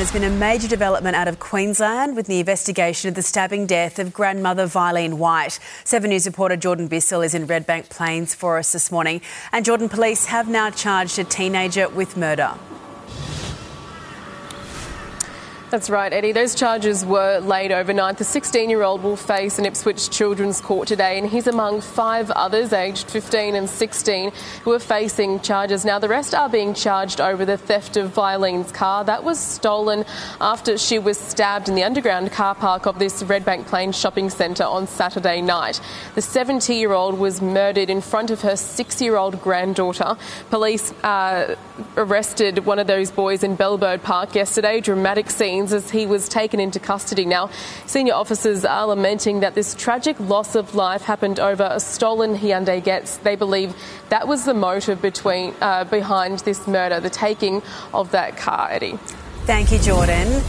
There's been a major development out of Queensland with the investigation of the stabbing death of grandmother Vyleen White. Seven News reporter Jordan Bissell is in Redbank Plains for us this morning. And Jordan police have now charged a teenager with murder. That's right, Eddie. Those charges were laid overnight. The 16 year old will face an Ipswich Children's Court today, and he's among five others aged 15 and 16 who are facing charges. Now, the rest are being charged over the theft of Vyleen's car. That was stolen after she was stabbed in the underground car park of this Redbank Plains shopping centre on Saturday night. The 70 year old was murdered in front of her six year old granddaughter. Police uh, arrested one of those boys in Bellbird Park yesterday. Dramatic scene as he was taken into custody. Now, senior officers are lamenting that this tragic loss of life happened over a stolen Hyundai Getz. They believe that was the motive between, uh, behind this murder, the taking of that car, Eddie. Thank you, Jordan.